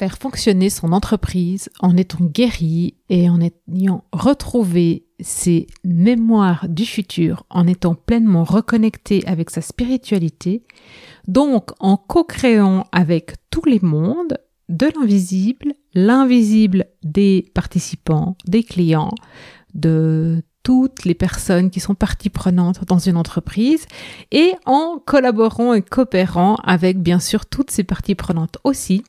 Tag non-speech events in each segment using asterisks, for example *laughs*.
faire fonctionner son entreprise en étant guéri et en ayant retrouvé ses mémoires du futur, en étant pleinement reconnecté avec sa spiritualité, donc en co-créant avec tous les mondes de l'invisible, l'invisible des participants, des clients, de toutes les personnes qui sont parties prenantes dans une entreprise et en collaborant et coopérant avec bien sûr toutes ces parties prenantes aussi.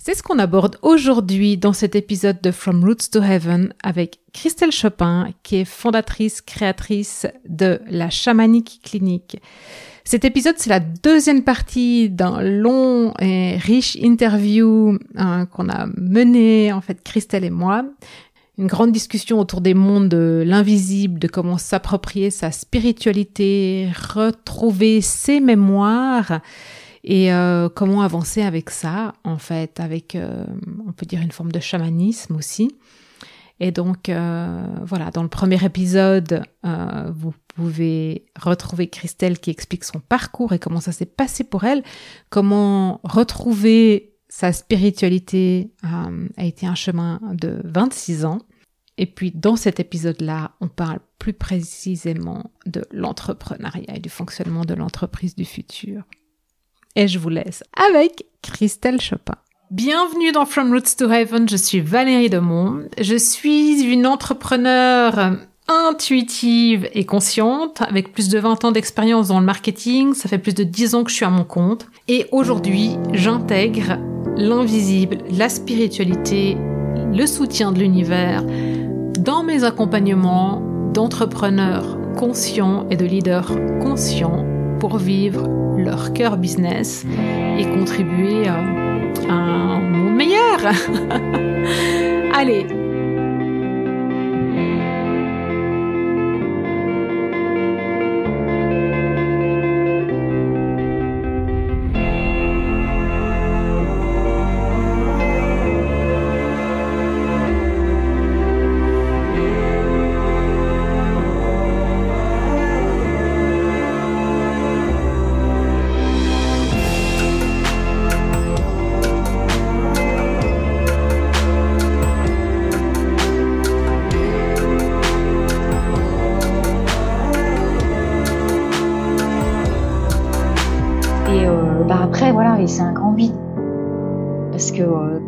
C'est ce qu'on aborde aujourd'hui dans cet épisode de From Roots to Heaven avec Christelle Chopin qui est fondatrice, créatrice de la chamanique clinique. Cet épisode, c'est la deuxième partie d'un long et riche interview hein, qu'on a mené, en fait, Christelle et moi une grande discussion autour des mondes de l'invisible, de comment s'approprier sa spiritualité, retrouver ses mémoires et euh, comment avancer avec ça, en fait, avec, euh, on peut dire, une forme de chamanisme aussi. Et donc, euh, voilà, dans le premier épisode, vous pouvez retrouver Christelle qui explique son parcours et comment ça s'est passé pour elle, comment retrouver sa spiritualité a été un chemin de 26 ans. Et puis dans cet épisode-là, on parle plus précisément de l'entrepreneuriat et du fonctionnement de l'entreprise du futur. Et je vous laisse avec Christelle Chopin. Bienvenue dans From Roots to Heaven, je suis Valérie Demont. Je suis une entrepreneure intuitive et consciente, avec plus de 20 ans d'expérience dans le marketing. Ça fait plus de 10 ans que je suis à mon compte. Et aujourd'hui, j'intègre l'invisible, la spiritualité, le soutien de l'univers dans mes accompagnements d'entrepreneurs conscients et de leaders conscients pour vivre leur cœur business et contribuer à un monde meilleur. *laughs* Allez,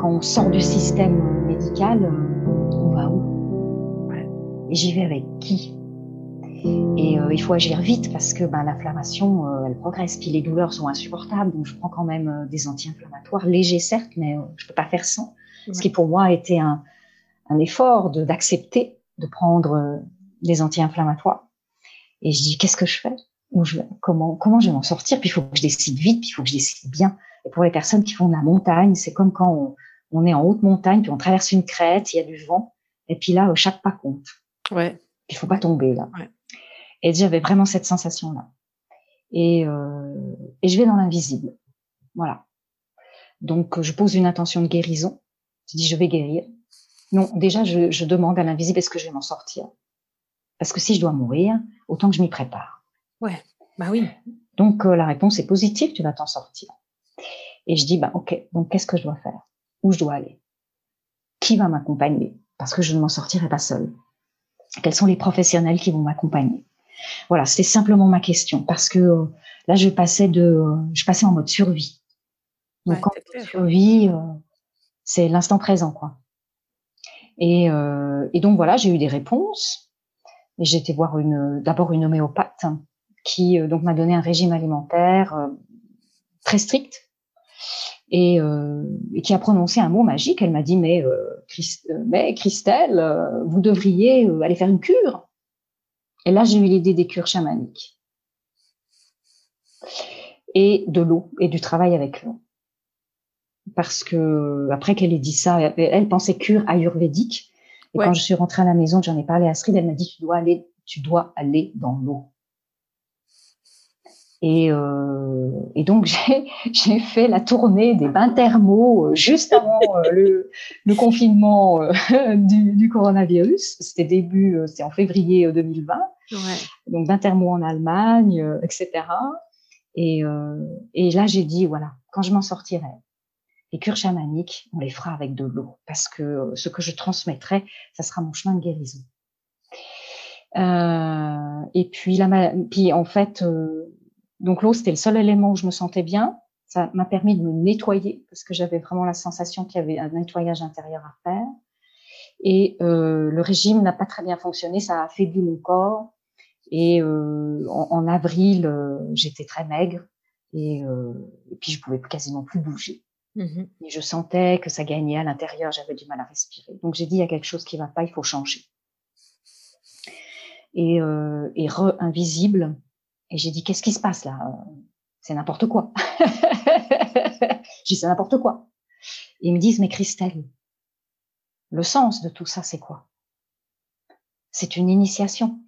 on sort du système médical, euh, on va où? Et j'y vais avec qui? Et euh, il faut agir vite parce que ben, l'inflammation, euh, elle progresse, puis les douleurs sont insupportables. Donc je prends quand même des anti-inflammatoires, légers certes, mais je peux pas faire sans. Ce qui pour moi a été un, un effort d'accepter de, prendre des anti-inflammatoires. Et je dis qu'est-ce que je fais? Où je Comment comment je vais m'en sortir Puis il faut que je décide vite, puis il faut que je décide bien. Et pour les personnes qui font de la montagne, c'est comme quand on, on est en haute montagne, puis on traverse une crête, il y a du vent, et puis là, chaque pas compte. Ouais. Il faut pas tomber là. Ouais. Et j'avais vraiment cette sensation-là. Et, euh, et je vais dans l'invisible. Voilà. Donc, je pose une intention de guérison. Je dis, je vais guérir. Non, déjà, je, je demande à l'invisible, est-ce que je vais m'en sortir? Parce que si je dois mourir, autant que je m'y prépare. Ouais, bah oui. Donc, euh, la réponse est positive, tu vas t'en sortir. Et je dis, bah ok, donc qu'est-ce que je dois faire? Où je dois aller? Qui va m'accompagner? Parce que je ne m'en sortirai pas seule. Quels sont les professionnels qui vont m'accompagner? Voilà, c'était simplement ma question parce que euh, là, je passais de, euh, je passais en mode survie. Donc, en mode survie, euh, c'est l'instant présent, quoi. Et, et donc voilà, j'ai eu des réponses. Été voir une, d'abord une homéopathe qui donc m'a donné un régime alimentaire très strict et, euh, et, qui a prononcé un mot magique. Elle m'a dit mais, euh, euh mais Christelle, euh, vous devriez euh, aller faire une cure. Et là, j'ai eu l'idée des cures chamaniques et de l'eau et du travail avec l'eau. Parce que après qu'elle ait dit ça, elle, elle pensait cure ayurvédique. Et quand je suis rentrée à la maison, j'en ai parlé à Astrid, elle m'a dit tu dois aller, tu dois aller dans l'eau. Et, euh, et donc *laughs* j'ai fait la tournée des bains thermaux euh, juste avant euh, le, le, confinement euh, *laughs* du, du, coronavirus. C'était début, c'est en février 2020. Ouais. Donc bains thermaux en Allemagne, etc. Et, et là j'ai dit voilà, quand je m'en sortirai, les cures chamaniques, on les fera avec de l'eau, parce que ce que je transmettrai, ça sera mon chemin de guérison. Euh, et puis, la, puis en fait, euh, donc l'eau, c'était le seul élément où je me sentais bien. Ça m'a permis de me nettoyer, parce que j'avais vraiment la sensation qu'il y avait un nettoyage intérieur à faire. Et euh, le régime n'a pas très bien fonctionné, ça a affaibli mon corps. Et euh, en, en, avril, euh, j'étais très maigre et, euh, et, puis je pouvais quasiment plus bouger. Mmh et je sentais que ça gagnait à l'intérieur, j'avais du mal à respirer. Donc j'ai dit il y a quelque chose qui va pas, il faut changer. Et, euh, et re invisible. Et j'ai dit qu'est-ce qui se passe là? C'est n'importe quoi. *laughs* j'ai dit c'est n'importe quoi. Et ils me disent mais Christelle, le sens de tout ça c'est quoi? C'est une initiation.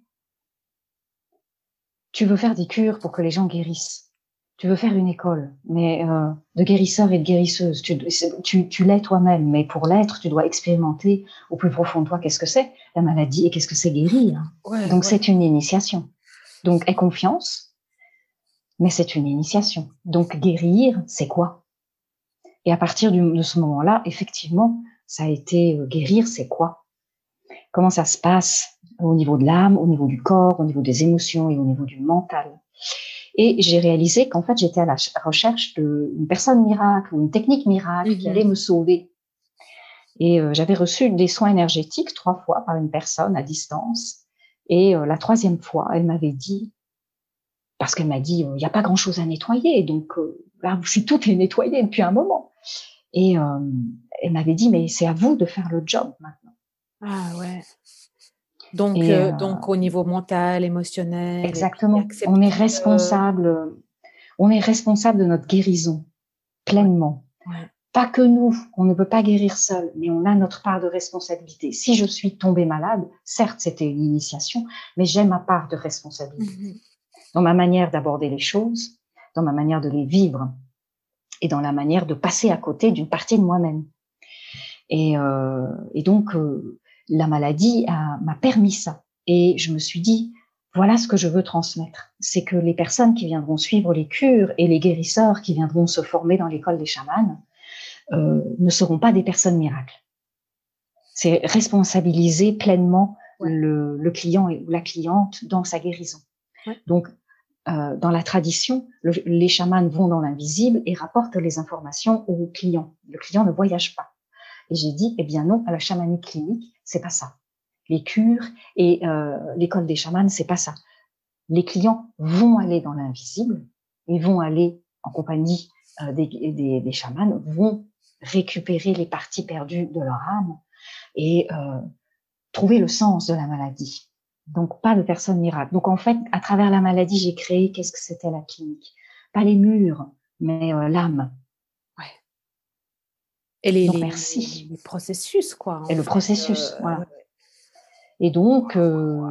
Tu veux faire des cures pour que les gens guérissent tu veux faire une école, mais euh, de guérisseurs et de guérisseuses. Tu, tu, tu l'es toi-même, mais pour l'être, tu dois expérimenter au plus profond de toi qu'est-ce que c'est la maladie et qu'est-ce que c'est guérir. Ouais, Donc c'est une initiation. Donc aie confiance, mais c'est une initiation. Donc guérir, c'est quoi? Et à partir de ce moment-là, effectivement, ça a été euh, guérir, c'est quoi? Comment ça se passe au niveau de l'âme, au niveau du corps, au niveau des émotions et au niveau du mental? Et j'ai réalisé qu'en fait, j'étais à la recherche d'une personne miracle ou une technique miracle qui allait me sauver. Et euh, j'avais reçu des soins énergétiques trois fois par une personne à distance. Et euh, la troisième fois, elle m'avait dit, parce qu'elle m'a dit, il n'y a pas grand-chose à nettoyer, donc euh, là, je suis toute nettoyée depuis un moment. Et elle m'avait dit, mais c'est à vous de faire le job maintenant. Ah ouais. Donc, euh, donc au niveau mental, émotionnel. Exactement. On est responsable. On est responsable de notre guérison pleinement. Ouais. Pas que nous, on ne peut pas guérir seul, mais on a notre part de responsabilité. Si je suis tombée malade, certes, c'était une initiation, mais j'ai ma part de responsabilité mmh dans ma manière d'aborder les choses, dans ma manière de les vivre et dans la manière de passer à côté d'une partie de moi-même. Et, euh, et donc, euh, la maladie m'a permis ça. Et je me suis dit, voilà ce que je veux transmettre. C'est que les personnes qui viendront suivre les cures et les guérisseurs qui viendront se former dans l'école des chamans euh, ne seront pas des personnes miracles. C'est responsabiliser pleinement le, le, client ou la cliente dans sa guérison. Ouais. Donc, euh, dans la tradition, le, les chamans vont dans l'invisible et rapportent les informations au client. Le client ne voyage pas. Et j'ai dit, eh bien non, à la chamanique clinique, c'est pas ça. Les cures et euh, l'école des chamans, c'est pas ça. Les clients vont aller dans l'invisible, ils vont aller en compagnie euh, des, des, des, chamans, vont récupérer les parties perdues de leur âme et euh, trouver le sens de la maladie. Donc pas de personne miracle. Donc en fait, à travers la maladie, j'ai créé qu'est-ce que c'était la clinique? Pas les murs, mais euh, l'âme. Ouais. Et les, donc, merci. les processus, quoi. Et le processus, euh, voilà. Et donc, euh,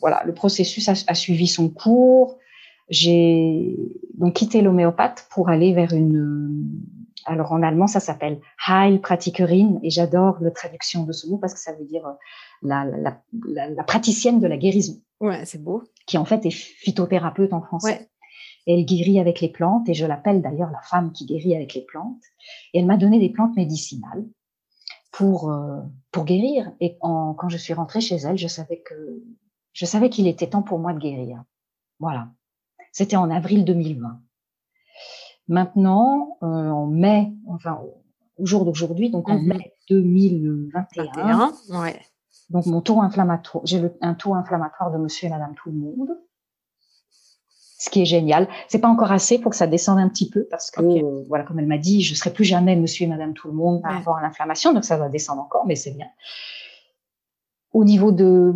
voilà, le processus a, a suivi son cours. J'ai donc quitté l'homéopathe pour aller vers une. Alors en allemand, ça s'appelle Heilpratikerin et j'adore la traduction de ce mot parce que ça veut dire euh, la, la, la, la praticienne de la guérison. Ouais, c'est beau. Qui en fait est phytothérapeute en français. Ouais. Elle guérit avec les plantes et je l'appelle d'ailleurs la femme qui guérit avec les plantes. Et elle m'a donné des plantes médicinales pour euh, pour guérir. Et en, quand je suis rentrée chez elle, je savais que je savais qu'il était temps pour moi de guérir. Voilà. C'était en avril 2020. Maintenant, euh, en mai, enfin au jour d'aujourd'hui, donc en mmh mai 2021, 21, ouais. donc mon taux inflammatoire, j'ai un taux inflammatoire de Monsieur et Madame tout le monde ce qui est génial. C'est pas encore assez pour que ça descende un petit peu parce que okay. euh, voilà, comme elle m'a dit, je serai plus jamais Monsieur et Madame tout le monde par ouais. rapport à l'inflammation, donc ça va descendre encore, mais c'est bien. Au niveau de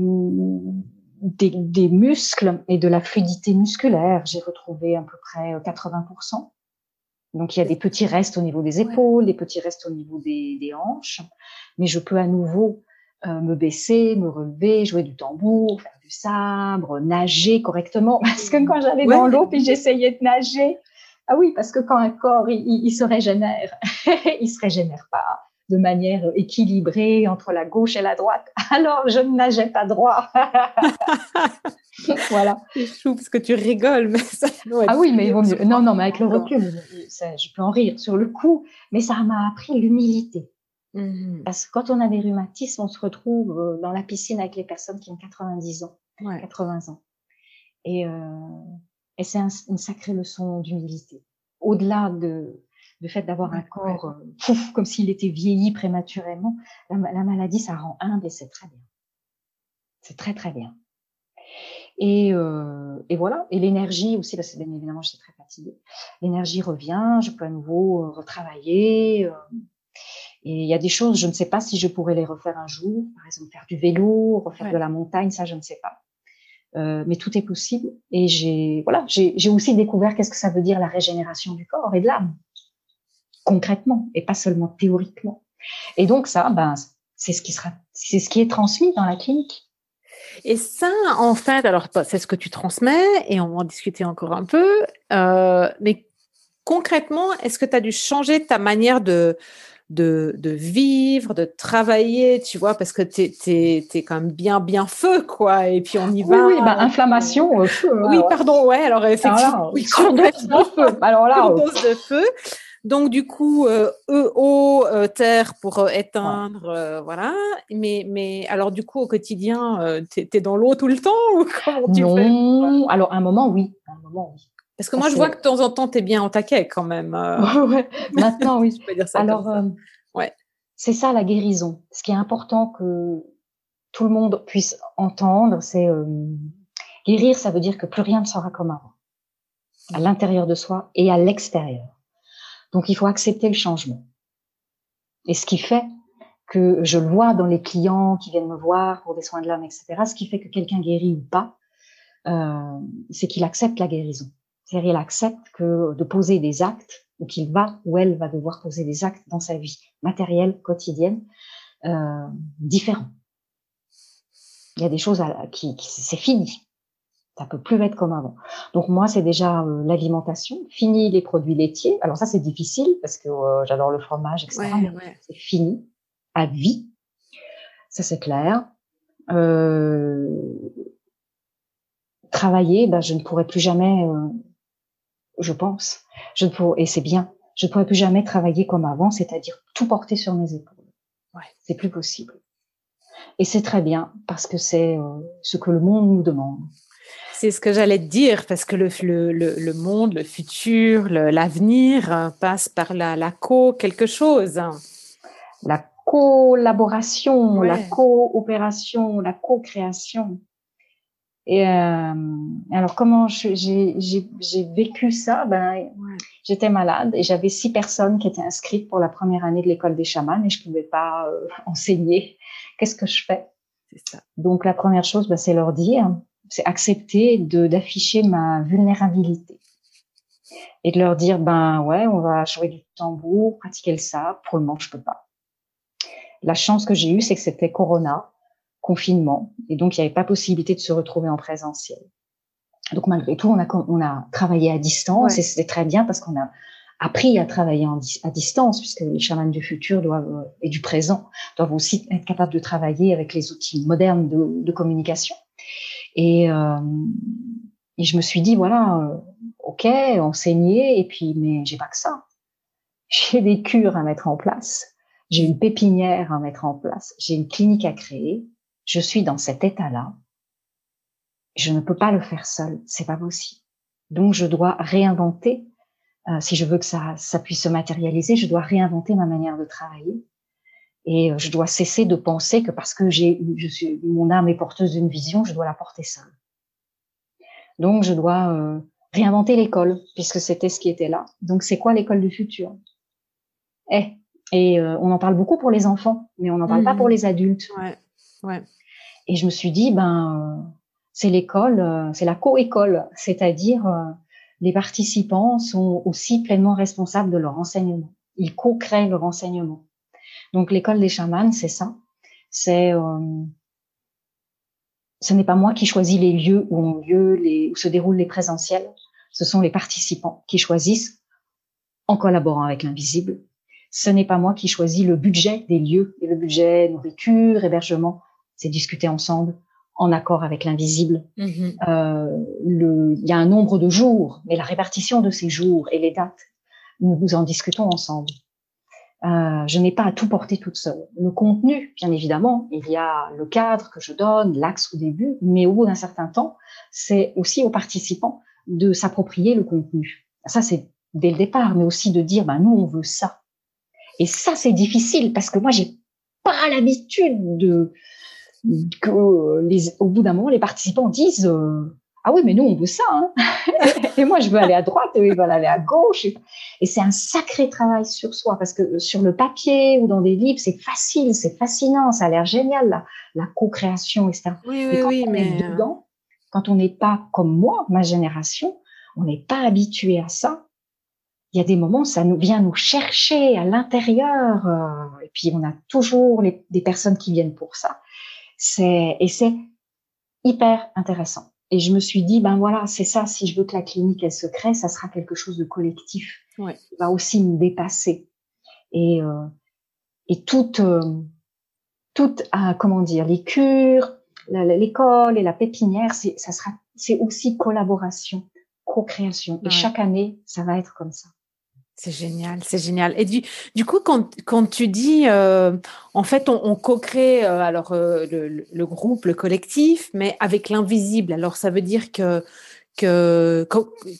des, des, muscles et de la fluidité musculaire, j'ai retrouvé à peu près 80%. Donc il y a des petits restes au niveau des épaules, des petits restes au niveau des, des hanches, mais je peux à nouveau euh, me baisser, me relever, jouer du tambour, faire du sabre, nager correctement. *laughs* Parce que quand j'allais ouais. dans l'eau puis j'essayais de nager, ah oui, parce que quand un corps il, il se régénère, *laughs* il se régénère pas de manière équilibrée entre la gauche et la droite. *laughs* Alors, je ne nageais pas droit. *laughs* voilà. C'est chou parce que tu rigoles, mais ça. ah oui, mais. Non, non, mais avec le recul, je peux en rire sur le coup, mais ça m'a appris l'humilité. Mmh parce que quand on a des rhumatismes, on se retrouve euh, dans la piscine avec les personnes qui ont 90 ans, 80 ans. Et, euh, et c'est une sacrée leçon d'humilité. Au-delà de, le fait d'avoir un corps euh, comme s'il était vieilli prématurément, la, maladie, ça rend humble et c'est très bien. C'est très très bien. Et, euh, et voilà. Et l'énergie aussi, parce que bien évidemment, j'étais très fatiguée. L'énergie revient, je peux à nouveau euh, retravailler. Euh, et il y a des choses, je ne sais pas si je pourrais les refaire un jour. Par exemple, faire du vélo, refaire de la montagne, ça, je ne sais pas. Euh, mais tout est possible. Et j'ai voilà, j'ai aussi découvert qu'est-ce que ça veut dire la régénération du corps et de l'âme concrètement et pas seulement théoriquement. Et donc ça, ben, c'est ce qui sera, c'est ce qui est transmis dans la clinique. Et ça, en fait, alors c'est ce que tu transmets et on va en discuter encore un peu. Euh, mais concrètement, est-ce que tu as dû changer ta manière de, de, de, vivre, de travailler, tu vois, parce que tu es, es, quand même bien, bien feu, quoi. Et puis on y va. Oui, oui bah, inflammation, feu. Oui, pardon, ouais, alors effectivement. oui, *laughs* de feu. Alors là, dose de feu. Donc, du coup, euh, eau, euh, terre pour euh, éteindre, euh, voilà. Mais, mais alors, du coup, au quotidien, tu es, dans l'eau tout le temps *laughs* ou comment tu non. Alors, un moment, oui. Un moment, oui. Parce que moi, je vois que de temps en temps, tu es bien en taquet quand même. *laughs* ouais. *laughs* Maintenant, oui. je dire ça alors, ouais. c'est ça la guérison. Ce qui est important que tout le monde puisse entendre, c'est guérir, ça veut dire que plus rien ne sera comme avant. À l'intérieur de soi et à l'extérieur. Donc, il faut accepter le changement. Et ce qui fait que je le vois dans les clients qui viennent me voir pour des soins de l'âme, etc., ce qui fait que quelqu'un guérit ou pas, euh, c'est qu'il accepte la guérison. C'est-à-dire, il accepte que de poser des actes, ou qu'il va ou elle va devoir poser des actes dans sa vie matérielle, quotidienne, euh, différents. Il y a des choses à, qui, qui c'est fini ça peut plus être comme avant. Donc moi, c'est déjà euh, l'alimentation. Fini les produits laitiers. Alors ça, c'est difficile parce que euh, j'adore le fromage, etc. C'est fini à vie. Ça, c'est clair. Euh, travailler, ben, je ne pourrais plus jamais, je pense, je ne pourrais, et c'est bien, je ne pourrais plus jamais travailler comme avant, c'est-à-dire tout porter sur mes épaules. Ouais. C'est plus possible. Et c'est très bien parce que c'est ce que le monde nous demande. C'est ce que j'allais te dire, parce que le, le, le, monde, le futur, l'avenir euh, passe par la, la co quelque chose. La collaboration, la coopération, la co-création. Et euh, alors, comment j'ai vécu ça? Ben, J'étais malade et j'avais six personnes qui étaient inscrites pour la première année de l'école des chamans et je pouvais pas euh, *laughs* enseigner. Qu'est-ce que je fais? Ça. Donc, la première chose, ben, c'est leur dire c'est accepter de d'afficher ma vulnérabilité et de leur dire ben ouais, on va jouer du tambour, pratiquer le ça. Pour le moment, je peux pas. La chance que j'ai eue, c'est que c'était Corona, confinement, et donc il n'y avait pas possibilité de se retrouver en présentiel. Donc malgré tout, on a on a travaillé à distance et c'était très bien parce qu'on a appris à travailler à distance puisque les chamans du futur doivent et du présent doivent aussi être capables de travailler avec les outils modernes de, de communication. Et, euh, et je me suis dit, voilà, euh, ok, enseigner, et puis, mais j'ai pas que ça. *laughs* J'ai des cures à mettre en place, j'ai une pépinière à mettre en place, j'ai une clinique à créer. Je suis dans cet état-là. Je ne peux pas le faire seul, c'est pas possible. Donc, je dois réinventer. Euh, si je veux que ça, ça puisse se matérialiser, je dois réinventer ma manière de travailler. Et euh, je dois cesser de penser que parce que j'ai, je suis, mon âme est porteuse d'une vision, je dois la porter seule. Donc, je dois euh, réinventer l'école, puisque c'était ce qui était là. Donc, c'est quoi l'école du futur? Eh, et euh, on en parle beaucoup pour les enfants, mais on n'en parle pas pour mmh. les adultes. Ouais, ouais. Et je me suis dit, ben, c'est l'école, c'est la co-école, c'est-à-dire les participants sont aussi pleinement responsables de leur enseignement. Ils co-créent leur enseignement. Donc l'école des chamans, c'est ça. C'est euh, ce n'est pas moi qui choisis les lieux où ont lieu les où se déroulent les présentiels. Ce sont les participants qui choisissent en collaborant avec l'invisible ce n'est pas moi qui choisis le budget des lieux et le budget nourriture, hébergement. C'est discuté ensemble en accord avec l'invisible. Mm-hmm. Euh, il y a un nombre de jours, mais la répartition de ces jours et les dates, nous, nous en discutons ensemble. Euh, je n'ai pas à tout porter toute seule. Le contenu, bien évidemment, il y a le cadre que je donne, l'axe au début, mais au bout d'un certain temps, c'est aussi aux participants de s'approprier le contenu. Ça, c'est dès le départ, mais aussi de dire, ben, nous, on veut ça. Et ça, c'est difficile parce que moi, j'ai pas l'habitude de que les, au bout d'un moment, les participants disent, euh, ah oui, mais nous, on veut ça. Hein *laughs* et moi, je veux aller à droite, et ils veulent aller à gauche. Et c'est un sacré travail sur soi, parce que sur le papier ou dans des livres, c'est facile, c'est fascinant, ça a l'air génial, la, la co-création, etc. Oui, oui, oui, mais... Euh, dedans, quand on n'est pas comme moi, ma génération, on n'est pas habitué à ça. Il y a des moments, ça nous vient nous chercher à l'intérieur, euh, et puis on a toujours les, des personnes qui viennent pour ça. C'est et c'est hyper intéressant. Et je me suis dit, ben voilà, c'est ça, si je veux que la clinique, elle se crée, ça sera quelque chose de collectif. Ouais. Il va aussi me dépasser. Et, euh, et toute, euh, toute euh, comment dire, les cures, l'école et la pépinière, c'est, ça sera, c'est aussi collaboration, co-création. Et chaque année, ça va être comme ça. C'est génial, c'est génial. Et du, du coup, quand, quand tu dis, euh, en fait, on, on co-crée euh, alors euh, le, le, groupe, le collectif, mais avec l'invisible. Alors, ça veut dire que, que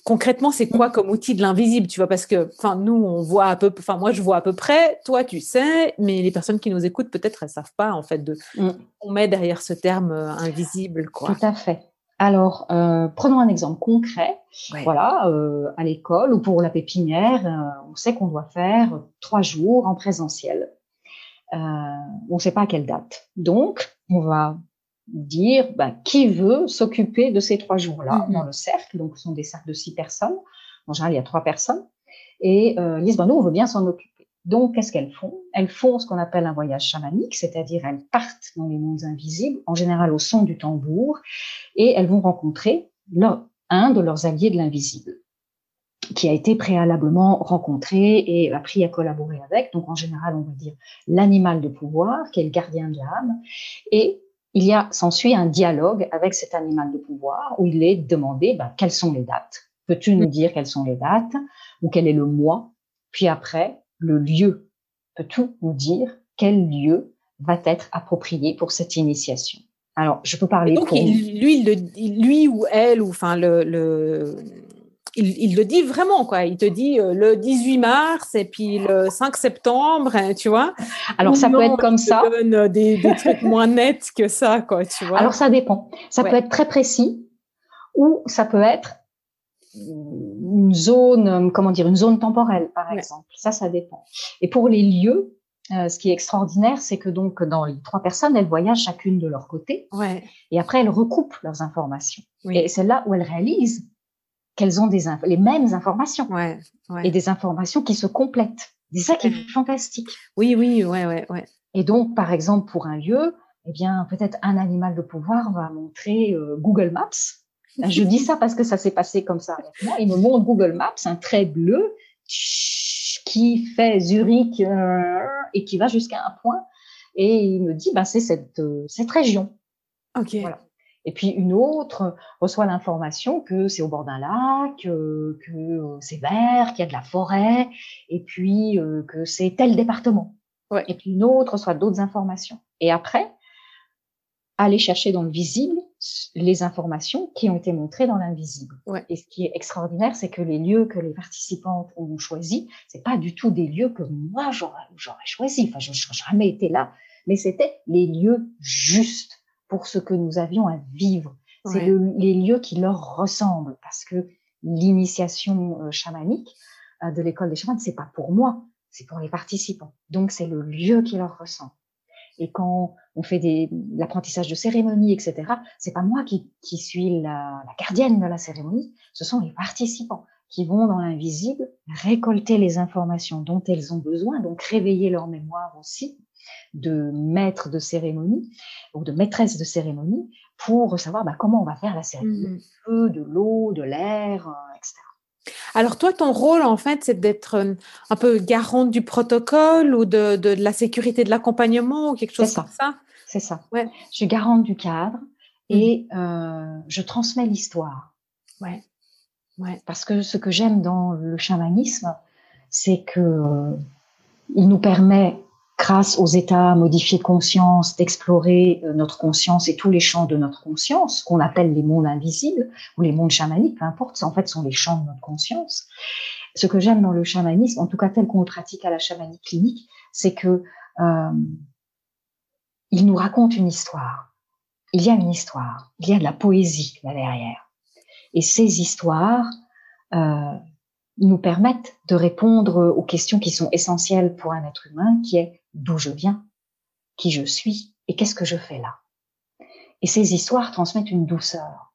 concrètement, c'est quoi comme outil de l'invisible, tu vois? Parce que, enfin, nous, on voit à peu, enfin, moi, je vois à peu près. Toi, tu sais, mais les personnes qui nous écoutent, peut-être, elles savent pas, en fait, de, mm. on met derrière ce terme invisible, quoi. Tout à fait. Alors, euh, prenons un exemple concret. Voilà, euh, à l'école ou pour la pépinière, euh, on sait qu'on doit faire trois jours en présentiel. Euh, on ne sait pas à quelle date. Donc, on va dire bah, qui veut s'occuper de ces trois jours-là mm-hmm. dans le cercle? Donc, ce sont des cercles de six personnes. En général, il y a trois personnes. Et euh, disent, nous, on veut bien s'en occuper. Donc, qu'est-ce qu'elles font? Elles font ce qu'on appelle un voyage chamanique, c'est-à-dire elles partent dans les mondes invisibles, en général au son du tambour, et elles vont rencontrer leur, un de leurs alliés de l'invisible, qui a été préalablement rencontré et appris à collaborer avec. Donc, en général, on va dire l'animal de pouvoir, qui est le gardien de l'âme, et il y a s'ensuit un dialogue avec cet animal de pouvoir où il est demandé ben, quelles sont les dates? Peux-tu nous dire quelles sont les dates? Ou quel est le mois? Puis après, le lieu peut tout nous dire quel lieu va être approprié pour cette initiation. Alors, je peux parler donc, pour... lui, lui ou elle, ou enfin le, le il, le dit vraiment quoi. Il te dit euh, le 18 mars et puis le 5 septembre, hein, tu vois. Alors ça peut être comme ça. Donne euh, des, des trucs moins nets que ça quoi, tu vois. Alors ça dépend. Ça peut être très précis ou ça peut être une zone, euh, comment dire, une zone temporelle, par exemple. Ça, ça dépend. Et pour les lieux, euh, ce qui est extraordinaire, c'est que donc dans les trois personnes, elles voyagent chacune de leur côté, ouais. et après elles recoupent leurs informations. Et c'est là où elles réalisent qu'elles ont des les mêmes informations ouais, et des informations qui se complètent. C'est ça qui est fantastique. Oui, oui, ouais, ouais, ouais. Et donc, par exemple, pour un lieu, eh bien, peut-être un animal de pouvoir va montrer euh, Google Maps je dis ça parce que ça s'est passé comme ça. Il me montre Google Maps, un trait bleu qui fait Zurich euh, et qui va jusqu'à un point. Et il me dit, bah, c'est cette, euh, cette région. Ok. Voilà. Et puis une autre reçoit l'information que c'est au bord d'un lac, euh, que c'est vert, qu'il y a de la forêt, et puis que c'est tel département. Ouais. Et puis une autre reçoit d'autres informations. Et après, aller chercher dans le visible les informations qui ont été montrées dans l'invisible. Ouais. Et ce qui est extraordinaire, c'est que les lieux que les participantes ont choisis, c'est pas du tout des lieux que moi j'aurais, j'aurais choisi. Enfin, je n'aurais jamais été là, mais c'était les lieux justes pour ce que nous avions à vivre. C'est le, les lieux qui leur ressemblent parce que l'initiation euh, chamanique euh, de l'école des chamans, c'est pas pour moi, c'est pour les participants. Donc c'est le lieu qui leur ressemble. Et quand on fait des, l'apprentissage de cérémonie, etc., c'est pas moi qui, qui suis la, la, gardienne de la cérémonie, ce sont les participants qui vont dans l'invisible récolter les informations dont elles ont besoin, donc réveiller leur mémoire aussi de maître de cérémonie ou de maîtresse de cérémonie pour savoir bah, comment on va faire la cérémonie, mmh. feu, de l'eau, de l'air, euh. Alors toi, ton rôle, en fait, c'est d'être euh, un peu garante du protocole ou de, de, la sécurité de l'accompagnement ou quelque chose comme ça C'est ça. Ouais. Je suis garante du cadre et mmh. euh, je transmets l'histoire. Ouais. Ouais. Parce que ce que j'aime dans le chamanisme, c'est que euh, il nous permet grâce aux états modifiés de conscience, d'explorer euh, notre conscience et tous les champs de notre conscience, qu'on appelle les mondes invisibles ou les mondes chamaniques, peu importe, en fait, sont les champs de notre conscience. Ce que j'aime dans le chamanisme, en tout cas tel qu'on le pratique à la chamanique clinique, c'est que euh, il nous raconte une histoire. Il y a une histoire, il y a de la poésie là derrière. Et ces histoires euh, nous permettent de répondre aux questions qui sont essentielles pour un être humain, qui est d'où je viens, qui je suis et qu'est-ce que je fais là. Et ces histoires transmettent une douceur.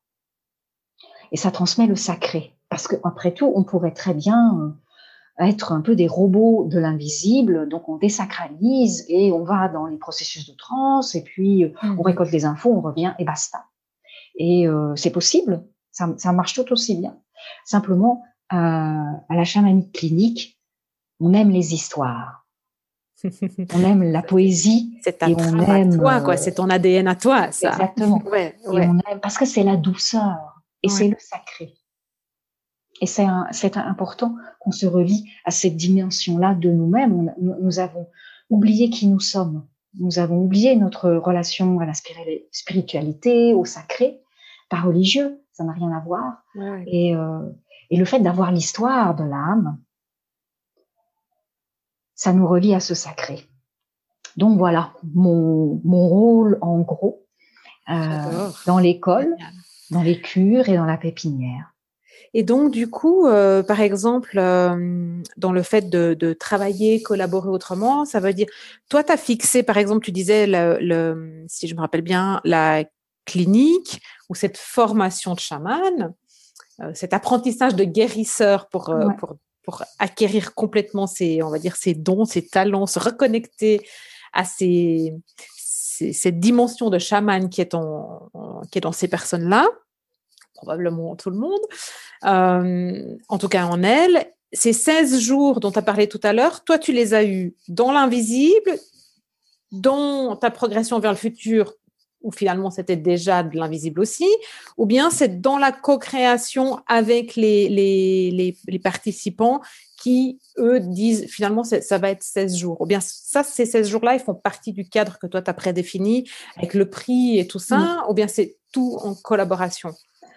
Et ça transmet le sacré. Parce que, après tout, on pourrait très bien euh, être un peu des robots de l'invisible, donc on désacralise et on va dans les processus de transe et puis euh, on mmh. récolte les infos, on revient et basta. Et euh, c'est possible, ça, ça, marche tout aussi bien. Simplement, euh, à la chamanique clinique, on aime les histoires on aime la poésie. C'est ta et on aime, toi, quoi. C'est ton ADN à toi, ça. Exactement. *laughs* Ouais, parce que c'est la douceur et c'est le sacré. Et c'est important qu'on se relie à cette dimension-là de nous-mêmes. Nous avons oublié qui nous sommes. Nous avons oublié notre relation à la spiritualité, au sacré, pas religieux. Ça n'a rien à voir. Et, euh, et le fait d'avoir l'histoire de l'âme, ça nous relie à ce sacré. Donc voilà, mon, mon rôle en gros euh, dans l'école, dans les cures et dans la pépinière. Et donc, du coup, euh, par exemple, euh, dans le fait de, de, travailler, collaborer autrement, ça veut dire, toi, tu as fixé, par exemple, tu disais, le, le, si je me rappelle bien, la clinique ou cette formation de chaman, euh, cet apprentissage de guérisseur pour, pour pour acquérir complètement ses, on va dire, dons, ses talents, se reconnecter à ces, cette dimension de chaman qui est, en, qui est dans ces personnes-là, probablement tout le monde, euh, en tout cas en elle. Ces 16 jours dont tu as parlé tout à l'heure, toi, tu les as eus dans l'invisible, dans ta progression vers le futur, ou finalement c'était déjà de l'invisible aussi, ou bien c'est dans la co-création avec les, les, les, participants qui, eux, disent finalement ça va être 16 jours. Ou bien ça, ces 16 jours-là, ils font partie du cadre que toi, tu as prédéfini avec le prix et tout ça, ou bien c'est tout en collaboration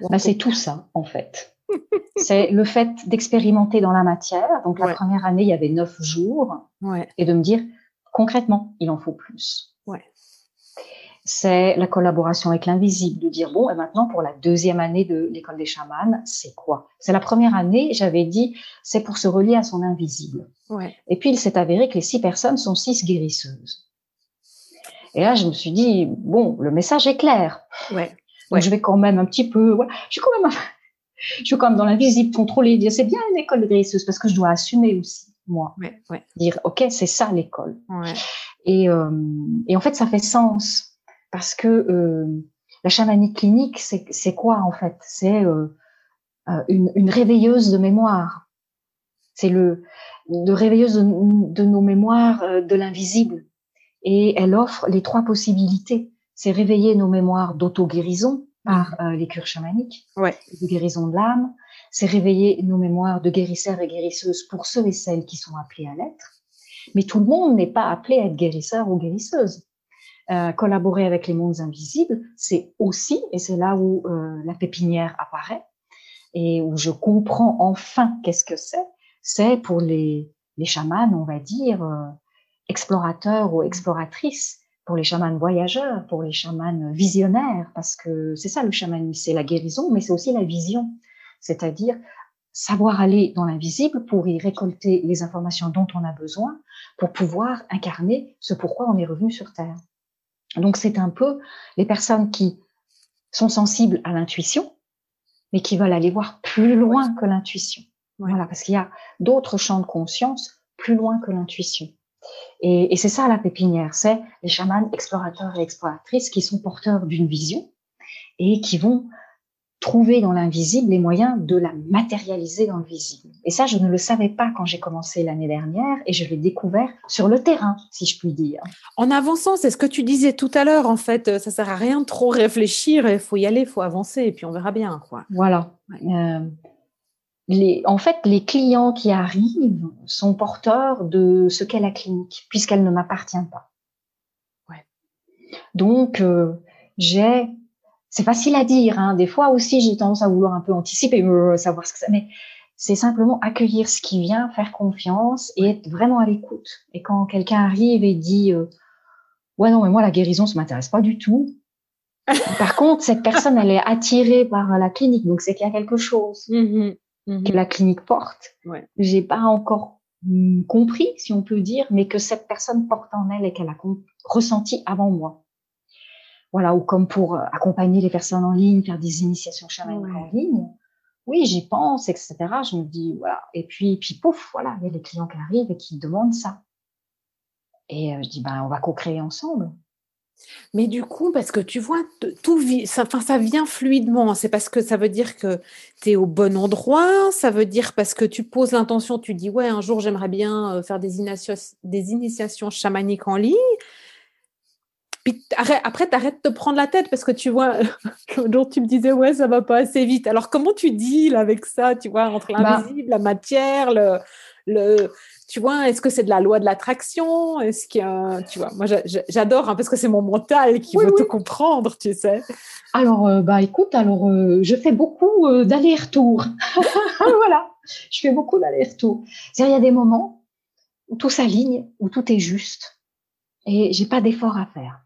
bah, C'est tout ça, en fait. *laughs* c'est le fait d'expérimenter dans la matière. Donc, la première année, il y avait 9 jours. Et de me dire, concrètement, il en faut plus. C'est la collaboration avec l'invisible, de dire, bon, et maintenant pour la deuxième année de l'école des chamans, c'est quoi? C'est la première année, j'avais dit, c'est pour se relier à son invisible. Ouais. Et puis il s'est avéré que les six personnes sont six guérisseuses. Et là, je me suis dit, bon, le message est clair. Ouais. Donc je vais quand même un petit peu, ouais, je suis quand même, je suis quand même dans l'invisible, contrôler, dire, c'est bien une école de guérisseuse parce que je dois assumer aussi moi. Ouais. Dire, ok, c'est ça l'école. Et, euh, et en fait, ça fait sens parce que euh, la chamanique clinique, c'est quoi en fait? C'est euh, euh, une, une, réveilleuse de mémoire. C'est le de réveilleuse de, nos mémoires de l'invisible. Et elle offre les trois possibilités. C'est réveiller nos mémoires d'auto-guérison par les cures chamaniques, ouais. de guérison de l'âme. C'est réveiller nos mémoires de guérisseurs et guérisseuses pour ceux et celles qui sont appelés à l'être. Mais tout le monde n'est pas appelé à être guérisseur ou guérisseuse. Euh, collaborer avec les mondes invisibles, c'est aussi, et c'est là où euh, la pépinière apparaît, et où je comprends enfin qu'est-ce que c'est, c'est pour les, les chamans, on va dire, euh, explorateurs ou exploratrices, pour les chamans voyageurs, pour les chamans visionnaires, parce que c'est ça le chamanisme, c'est la guérison, mais c'est aussi la vision, c'est-à-dire savoir aller dans l'invisible pour y récolter les informations dont on a besoin pour pouvoir incarner ce pourquoi on est revenu sur Terre. Donc c'est un peu les personnes qui sont sensibles à l'intuition, mais qui veulent aller voir plus loin que l'intuition. Voilà, parce qu'il y a d'autres champs de conscience plus loin que l'intuition. Et, c'est ça la pépinière, c'est les chamans explorateurs et exploratrices qui sont porteurs d'une vision et qui vont trouver dans l'invisible les moyens de la matérialiser dans le visible. Et ça, je ne le savais pas quand j'ai commencé l'année dernière et je l'ai découvert sur le terrain, si je puis dire. En avançant, c'est ce que tu disais tout à l'heure, en fait, ça sert à rien de trop réfléchir, il faut y aller, il faut avancer et puis on verra bien. Quoi. Voilà. Euh, les, en fait, les clients qui arrivent sont porteurs de ce qu'est la clinique, puisqu'elle ne m'appartient pas. Ouais. Donc, euh, j'ai c'est facile à dire. Hein. Des fois aussi, j'ai tendance à vouloir un peu anticiper, euh, savoir ce que ça. Mais c'est simplement accueillir ce qui vient, faire confiance et être vraiment à l'écoute. Et quand quelqu'un arrive et dit euh, ouais non mais moi la guérison ça m'intéresse pas du tout. *laughs* Par contre, cette personne elle est attirée par la clinique, donc c'est qu'il y a quelque chose mmh mmh que la clinique porte. Ouais. J'ai pas encore mmh, compris, si on peut dire, mais que cette personne porte en elle et qu'elle a ressenti avant moi voilà, ou comme pour euh, accompagner les personnes en ligne, faire des initiations chamaniques en ligne. Oui, j'y pense, etc. Je me dis, voilà. Et puis, puis pouf, voilà, il y a les clients qui arrivent et qui demandent ça. Et euh, je dis, ben, on va co-créer ensemble. Mais du coup, parce que tu vois, tout ça, enfin, ça vient fluidement. C'est parce que ça veut dire que tu es au bon endroit. Ça veut dire parce que tu poses l'intention, tu dis, ouais, un jour, j'aimerais bien euh, faire des, initiations, des initiations chamaniques en ligne après, tu arrêtes de te prendre la tête parce que tu vois, *laughs* jour, tu me disais, ouais, ça va pas assez vite. Alors, comment tu deals avec ça, tu vois, entre bah l'invisible, la matière, le, le, tu vois, est-ce que c'est de la loi de l'attraction? Est-ce qu'il y a, tu vois, moi, j'adore hein, parce que c'est mon mental qui veut te comprendre, tu sais. Alors, euh, bah, écoute, alors, euh, je fais beaucoup euh, d'aller-retour. *laughs* voilà, je fais beaucoup d'aller-retour. C'est-à-dire, il y a des moments où tout s'aligne, où tout est juste et j'ai pas d'effort à faire.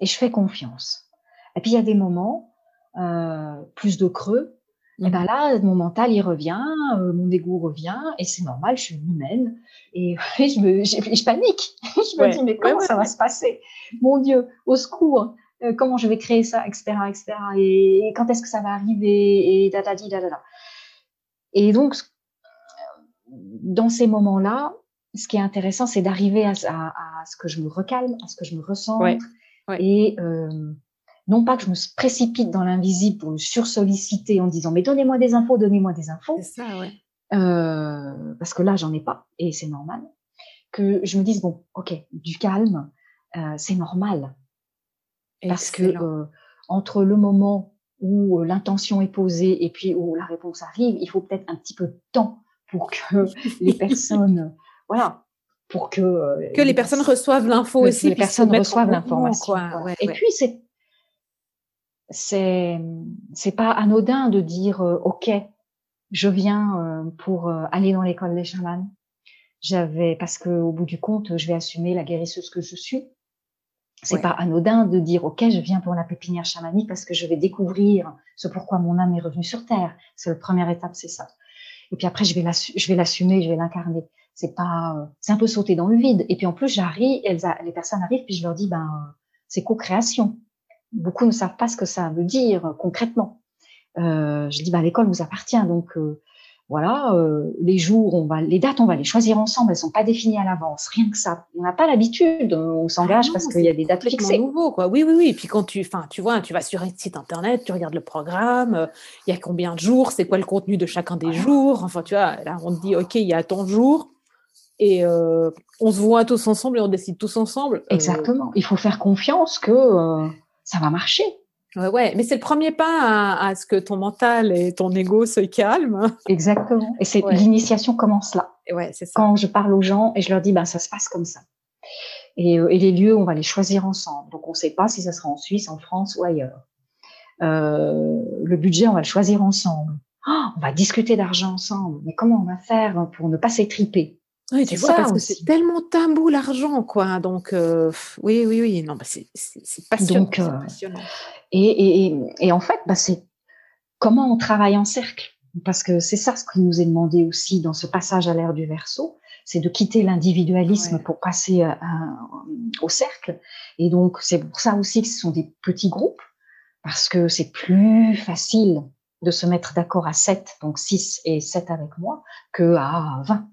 Ouais. Et je fais confiance. Et puis il y a des moments euh, plus de creux. Et ben mmh. là, mon mental il revient, euh, mon ego revient, et c'est normal, je suis humaine, et, *laughs* je, me, je, panique. *laughs* je me dis mais comment ça va se passer? Mon Dieu, au secours euh, Comment je vais créer ça, etc., etc. Et, quand est-ce que ça va arriver? Et da da da da da. Et donc dans ces moments-là, ce qui est intéressant, c'est d'arriver à, à, ce que je me recalme, à ce que je me Et euh, non pas que je me précipite dans l'invisible pour le sursolliciter en disant mais donnez-moi des infos, donnez-moi des infos. C'est ça, ouais. Euh, parce que là, j'en ai pas et c'est normal. Que je me dise bon, ok, du calme, euh, c'est normal. Parce que euh, entre le moment où euh, l'intention est posée et puis où la réponse arrive, il faut peut-être un petit peu de temps pour que *laughs* les personnes voilà, pour que euh, que les personnes reçoivent l'info aussi. les personnes reçoivent l'information. Et puis c'est c'est c'est pas anodin de dire euh, ok, je viens euh, pour aller dans l'école des chamans. J'avais parce que au bout du compte, je vais assumer la guérisseuse que je suis. C'est pas anodin de dire ok, je viens pour la pépinière chamanique parce que je vais découvrir ce pourquoi mon âme est revenue sur terre. C'est la première étape, c'est ça. Et puis après, je vais je vais l'assumer, je vais l'incarner c'est pas, euh, c'est un peu sauter dans le vide. Et puis en plus, j'arrive, les personnes arrivent, puis je leur dis, ben, c'est co-création. Beaucoup ne savent pas ce que ça veut dire euh, concrètement. Euh, je dis, ben, l'école vous appartient, donc euh, voilà, euh, les jours, on va, les dates, on va les choisir ensemble. Elles sont pas définies à l'avance, rien que ça. On n'a pas l'habitude, on s'engage ah parce qu'il y a des dates fixées. nouveau, quoi. Oui, oui, oui. Et puis quand tu, enfin, tu vois, tu vas sur un site internet, tu regardes le programme, il y a combien de jours, c'est quoi le contenu de chacun des jours? Enfin, tu vois, là, on te dit, ok, il y a tant de jours et euh, on se voit tous ensemble et on décide tous ensemble. Euh, Exactement. Il faut faire confiance que euh, ça va marcher. Ouais, ouais. mais c'est le premier pas à, ce que ton mental et ton ego se calment. Exactement. Et c'est l'initiation commence là. Ouais, c'est ça. Quand je parle aux gens et je leur dis, ben ça se passe comme ça. Et, et les lieux, on va les choisir ensemble. Donc on ne sait pas si ça sera en Suisse, en France ou ailleurs. le budget, on va le choisir ensemble. Oh, on va discuter d'argent ensemble. Mais comment on va faire pour ne pas s'étriper? Oui, tu vois, parce que c'est tellement tabou l'argent, quoi. Donc, euh, oui, oui, oui. Non, bah, c'est passionnant. Donc, euh, passionnant. Et, et, et, en fait, bah, c'est comment on travaille en cercle? Parce que c'est ça ce qui nous est demandé aussi dans ce passage à l'ère du verso, c'est de quitter l'individualisme pour passer à, au cercle. Et donc, c'est pour ça aussi que ce sont des petits groupes, parce que c'est plus facile de se mettre d'accord à 7, donc 6 et 7 avec moi, que à 20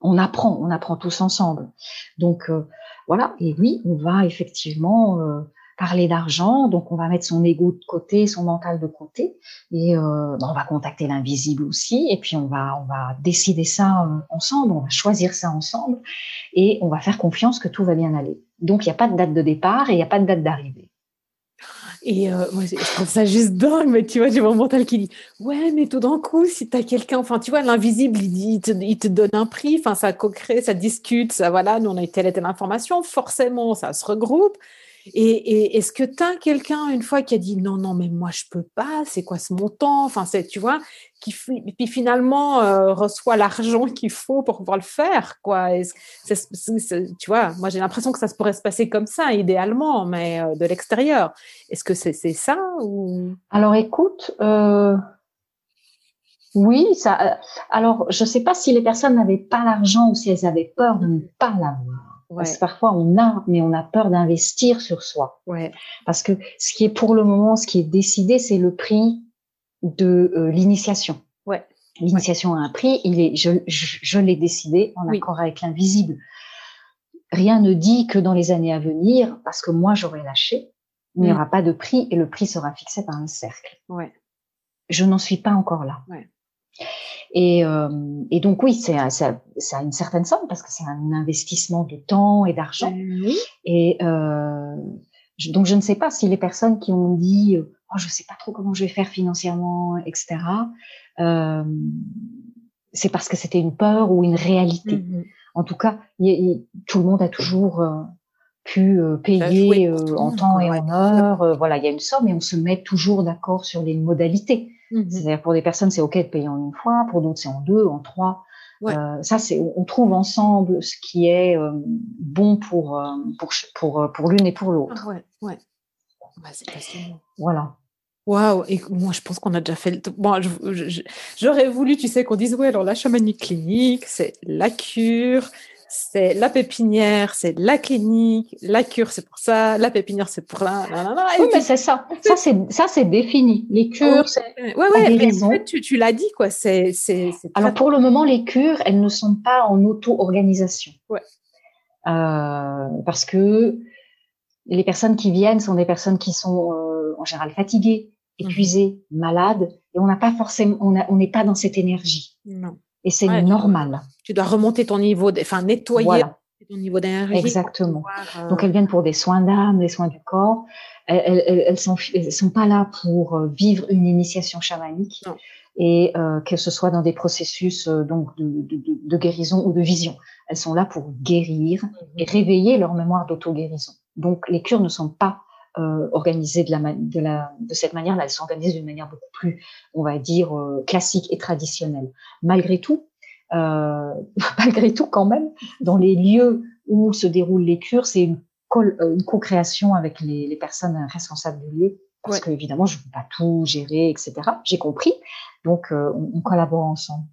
on apprend, on apprend tous ensemble. Donc euh, voilà, et oui, on va effectivement euh, parler d'argent, donc on va mettre son ego de côté, son mental de côté, et euh, bah, on va contacter l'invisible aussi, et puis on va on va décider ça ensemble, on va choisir ça ensemble, et on va faire confiance que tout va bien aller. Donc il n'y a pas de date de départ et il n'y a pas de date d'arrivée. Et euh, moi, je trouve ça juste dingue, mais tu vois, j'ai mon mental qui dit Ouais, mais tout d'un coup, si tu as quelqu'un, enfin, tu vois, l'invisible, il, te, il te donne un prix, enfin, ça co-crée, ça discute, ça, voilà, nous, on a telle et telle information, forcément, ça se regroupe. Et, est-ce que tu as quelqu'un, une fois, qui a dit non, non, mais moi, je peux pas, c'est quoi ce montant? Enfin, c'est, tu vois, qui puis finalement euh, reçoit l'argent *laughs* qu'il faut pour pouvoir le faire, quoi. tu vois, moi, j'ai l'impression que ça pourrait se passer comme ça, idéalement, mais euh, de l'extérieur. Est-ce que c'est, ça ou? Alors, écoute. Euh, oui, ça. Alors, je sais pas si les personnes n'avaient pas l'argent ou si elles avaient peur de ne pas l'avoir. Parce que parfois on a, mais on a peur d'investir sur soi. Ouais. Parce que ce qui est pour le moment, ce qui est décidé, c'est le prix de euh, l'initiation. Ouais. L'initiation a un prix, il est, je, je, l'ai décidé en accord avec l'invisible. Rien ne dit que dans les années à venir, parce que moi j'aurai lâché, il n'y mm. aura pas de prix et le prix sera fixé par un cercle. Ouais. Je n'en suis pas encore là. Ouais. Et, euh, et donc oui, c'est ça, ça a une certaine somme parce que c'est un investissement de temps et d'argent. Oui. Et euh, donc je ne sais pas si les personnes qui ont dit oh, je sais pas trop comment je vais faire financièrement, etc. Euh, c'est parce que c'était une peur ou une réalité. Mm-hmm. En tout cas, tout le monde a toujours euh, pu euh, payer euh, en temps et en heure. voilà, il y a une somme et on se met toujours d'accord sur les modalités. Mmh C'est-à-dire pour des personnes, c'est OK de payer en une fois, pour d'autres, c'est en deux, en trois. Euh, ça, c'est, on trouve ensemble ce qui est euh, bon pour, euh, pour, pour, pour l'une et pour l'autre. Ouais, ouais. Bah, c'est passionnant. Voilà. Waouh, et moi je pense qu'on a déjà fait le bon, j'aurais voulu, tu sais, qu'on dise ouais, alors la chamanique clinique, c'est la cure, c'est la pépinière, c'est la clinique, la cure, c'est pour ça, la pépinière, c'est pour là. oui, mais c'est ça. Ça, c'est, ça, c'est défini. Les cures, c'est ouais, ouais, en fait, tu, tu l'as dit, quoi. C'est, c'est, Alors, pour le moment, les cures, elles ne sont pas en auto-organisation. Ouais. Euh, parce que les personnes qui viennent sont des personnes qui sont euh, en général fatiguées, mmh épuisées, malades, et on n'a pas forcément, on n'est pas dans cette énergie. Non. Et c'est normal. Tu dois remonter ton niveau, enfin nettoyer ton niveau d'énergie. Exactement. Euh, Donc elles viennent pour des soins d'âme, des soins du corps. Elles, elles, elles, sont, sont pas là pour euh, vivre une initiation chamanique. Et euh, que ce soit dans des processus donc de, de, de, guérison ou de vision, elles sont là pour guérir et mhm. réveiller leur mémoire d'auto-guérison. Donc les cures ne sont pas euh, organisées de, la, de, la, de cette manière-là. Elles sont organisées d'une manière beaucoup plus, on va dire, euh, classique et traditionnelle. Malgré tout, euh, *laughs* malgré tout quand même, dans les lieux où se déroulent les cures, c'est une, euh, une co-création avec les, les, personnes responsables du lieu. Parce que évidemment, je ne peux pas tout gérer, etc. J'ai compris. Donc, euh, on, on, collabore ensemble.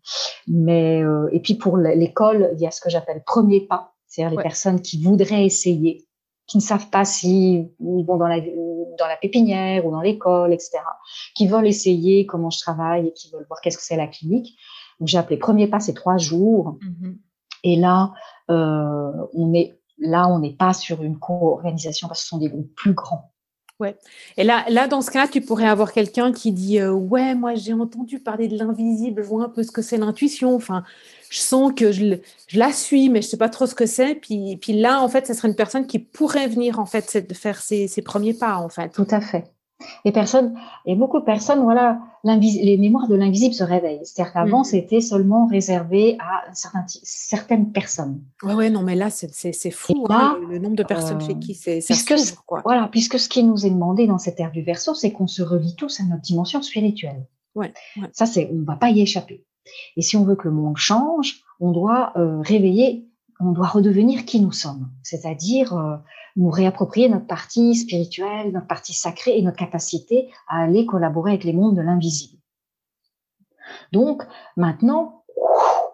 Mais et puis pour l'école, il y a ce que j'appelle premier pas, c'est-à-dire les personnes qui voudraient essayer qui ne savent pas si ils vont dans la, dans la pépinière ou dans l'école, etc., qui veulent essayer comment je travaille et qui veulent voir qu'est-ce que c'est la clinique. Donc j'ai appelé premier pas, c'est trois jours. Mm-hmm. Et là, euh, on est là, on n'est pas sur une co-organisation parce que ce sont des groupes plus grands. Ouais. Et là, là, dans ce cas, tu pourrais avoir quelqu'un qui dit euh, ouais, moi j'ai entendu parler de l'invisible, je vois un peu ce que c'est l'intuition. Enfin, je sens que je, je, la suis, mais je sais pas trop ce que c'est. Puis, puis là, en fait, ce serait une personne qui pourrait venir en fait faire ses, ses premiers pas, en fait. Tout à fait. Les personnes, et beaucoup de personnes, voilà, les mémoires de l'invisible se réveillent. C'est-à-dire qu'avant, mm. c'était seulement réservé à certain, certaines personnes. Ouais, ouais, non, mais là, c'est fou, hein, le, nombre de personnes chez euh, qui c'est puisque, quoi. Voilà, puisque ce qui nous est demandé dans cette ère du verso, c'est qu'on se relie tous à notre dimension spirituelle. Ouais, Ça, c'est, on va pas y échapper. Et si on veut que le monde change, on doit euh, réveiller, on doit redevenir qui nous sommes. C'est-à-dire, euh, nous réapproprier notre partie spirituelle, notre partie sacrée et notre capacité à aller collaborer avec les mondes de l'invisible. Donc maintenant,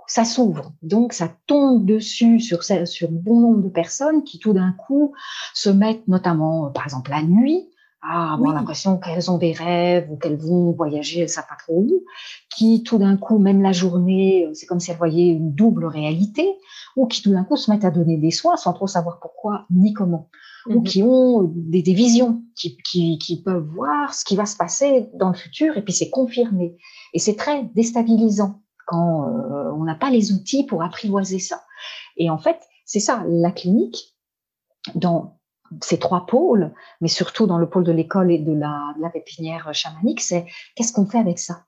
ça s'ouvre, donc ça tombe dessus sur, sur bon nombre de personnes qui tout d'un coup se mettent, notamment par exemple la nuit, à avoir l'impression qu'elles ont des rêves ou qu'elles vont voyager, elles savent pas trop où, qui tout d'un coup, même la journée, c'est comme si elles voyaient une double réalité, ou qui tout d'un coup se mettent à donner des soins sans trop savoir pourquoi ni comment, ou mhm. qui ont des, des visions, qui, qui, qui, peuvent voir ce qui va se passer dans le futur, et puis c'est confirmé. Et c'est très déstabilisant quand euh, on n'a pas les outils pour apprivoiser ça. Et en fait, c'est ça, la clinique, dans ces trois pôles, mais surtout dans le pôle de l'école et de la, de la pépinière chamanique, c'est qu'est-ce qu'on fait avec ça?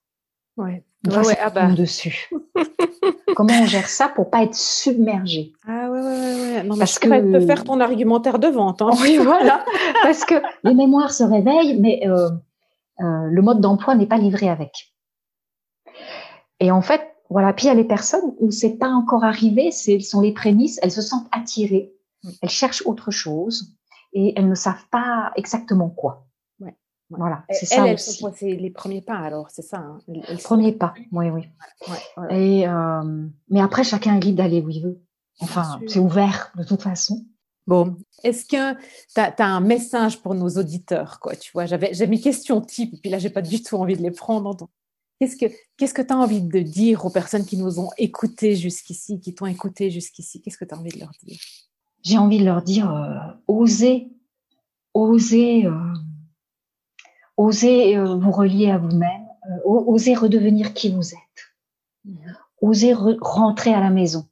Ouais. ouais, ouais ah bah. dessus. *laughs* Comment on gère ça pour pas être submergé? Ah ouais, ouais, ouais. Non, Parce que tu peux faire ton argumentaire de vente. Hein. Oui, *laughs* voilà. Parce que les mémoires se réveillent, mais euh, euh, le mode d'emploi n'est pas livré avec. Et en fait, voilà. Puis il y a les personnes où c'est pas encore arrivé, ce sont les prémices, elles se sentent attirées, mm. elles cherchent autre chose et elles ne savent pas exactement quoi. Ouais. Voilà, c'est ça elles, aussi. C'est les premiers pas alors, c'est ça. Hein. Les premiers pas, oui, oui. Et euh, mais après, chacun est libre d'aller où il veut. Enfin, c'est ouvert de toute façon. Bon, est-ce que tu as, un message pour nos auditeurs quoi, tu vois, j'avais j'ai mes questions type et puis là j'ai pas du tout envie de les prendre. Qu'est-ce que qu'est-ce que tu as envie de dire aux personnes qui nous ont écoutés jusqu'ici, qui t'ont écouté jusqu'ici? Qu'est-ce que tu as envie de leur dire? J'ai envie de leur dire, euh, osez, osez, euh, osez euh, vous relier à vous-même, osez redevenir qui vous êtes, mhm. osez rentrer à la maison,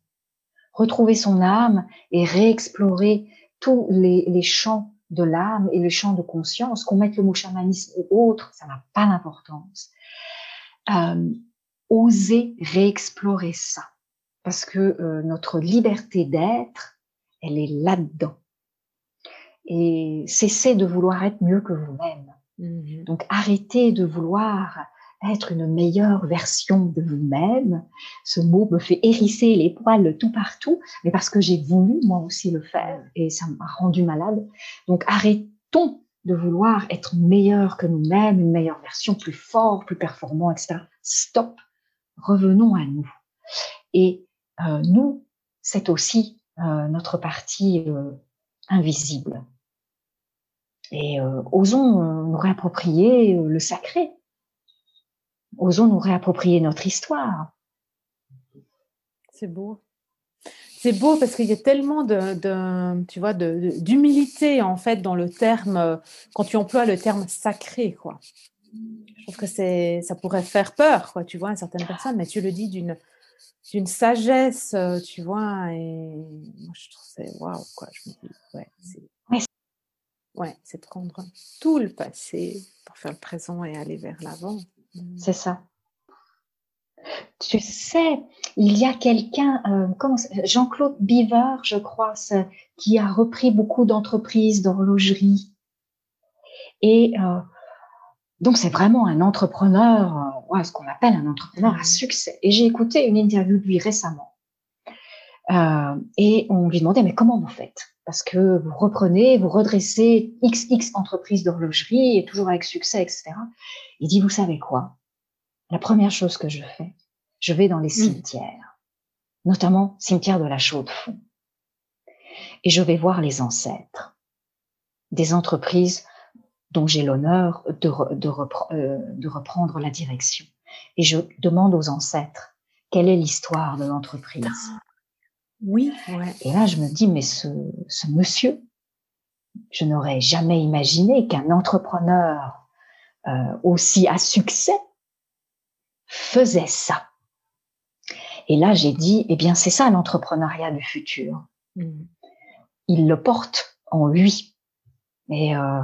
retrouver son âme et réexplorer tous les, les champs de l'âme et les champs de conscience, qu'on mette le mot chamanisme ou autre, ça n'a pas d'importance. Euh, oser réexplorer ça, parce que notre liberté d'être, elle est là-dedans. Et cessez de vouloir être mieux que vous-même. Mhm. Donc arrêtez de vouloir être une meilleure version de vous-même. Ce mot me fait hérisser les poils tout partout, mais parce que j'ai voulu moi aussi le faire et ça m'a rendu malade. Donc arrêtons de vouloir être meilleur que nous-mêmes, une meilleure version, plus fort, plus performant, etc. Stop. Revenons à nous. Et euh, nous, c'est aussi notre partie euh, invisible. Et euh, osons nous réapproprier le sacré. Osons nous réapproprier notre histoire. C'est beau. C'est beau parce qu'il y a tellement de, tu vois, d'humilité en fait dans le terme quand tu emploies le terme sacré, quoi. Je trouve que c'est, ça pourrait faire peur, quoi, tu vois, à certaines personnes, mais tu le dis d'une, d'une sagesse, euh, tu vois, et moi je trouve c'est waouh, quoi. Je me dis, ouais, c'est. Ouais, c'est prendre tout le passé pour faire le présent et aller vers l'avant. Mmh. C'est ça. Tu sais, il y a quelqu'un, euh, Jean-Claude Biver, je crois, qui a repris beaucoup d'entreprises d'horlogerie. Et euh, donc, c'est vraiment un entrepreneur, euh, ce qu'on appelle un entrepreneur à succès. Et j'ai écouté une interview de lui récemment. Euh, et on lui demandait, mais comment vous faites? Parce que vous reprenez, vous redressez XX entreprises d'horlogerie et toujours avec succès, etc. Il dit, vous savez quoi? La première chose que je fais, je vais dans les mmh. cimetières, notamment cimetière de la Chaux-de-Fonds. Et je vais voir les ancêtres des entreprises dont j'ai l'honneur de, de, euh, de, reprendre la direction. Et je demande aux ancêtres, quelle est l'histoire de l'entreprise? Oui. Ouais. Et là, je me dis, mais ce, ce monsieur, je n'aurais jamais imaginé qu'un entrepreneur euh, aussi à succès faisait ça. Et là, j'ai dit, eh bien, c'est ça l'entrepreneuriat du futur. Mmh. Il le porte en lui. Et euh,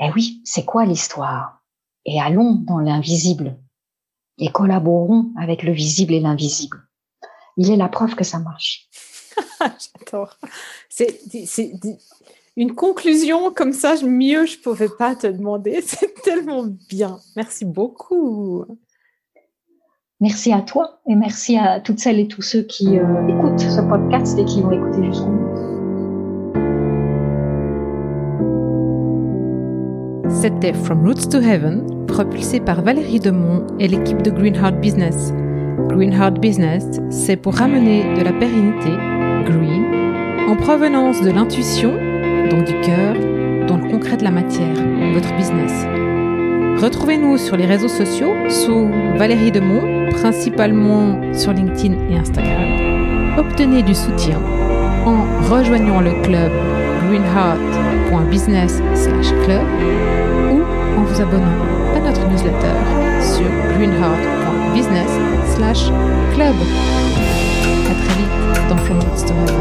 eh oui, c'est quoi l'histoire? Et allons dans l'invisible et collaborons avec le visible et l'invisible. Il est la preuve que ça marche. *laughs* J'adore. C'est une conclusion comme ça, mieux je pouvais pas te demander. *laughs* C'est tellement bien. Merci beaucoup. Merci à toi et merci à toutes celles et tous ceux qui euh, écoutent ce podcast et qui vont écouter jusqu'au bout. C'était From Roots to Heaven, propulsé par Valérie Demont et l'équipe de Greenheart Business. Greenheart Business, c'est pour ramener de la pérennité, green, en provenance de l'intuition, donc du cœur, dans le concret de la matière. votre business. Retrouvez-nous sur les réseaux sociaux sous Valérie Demont, principalement sur LinkedIn et Instagram. Obtenez du soutien en rejoignant le club greenheart.business/club ou en vous abonnant à notre newsletter sur greenheart.business/club. À très vite dans From Story.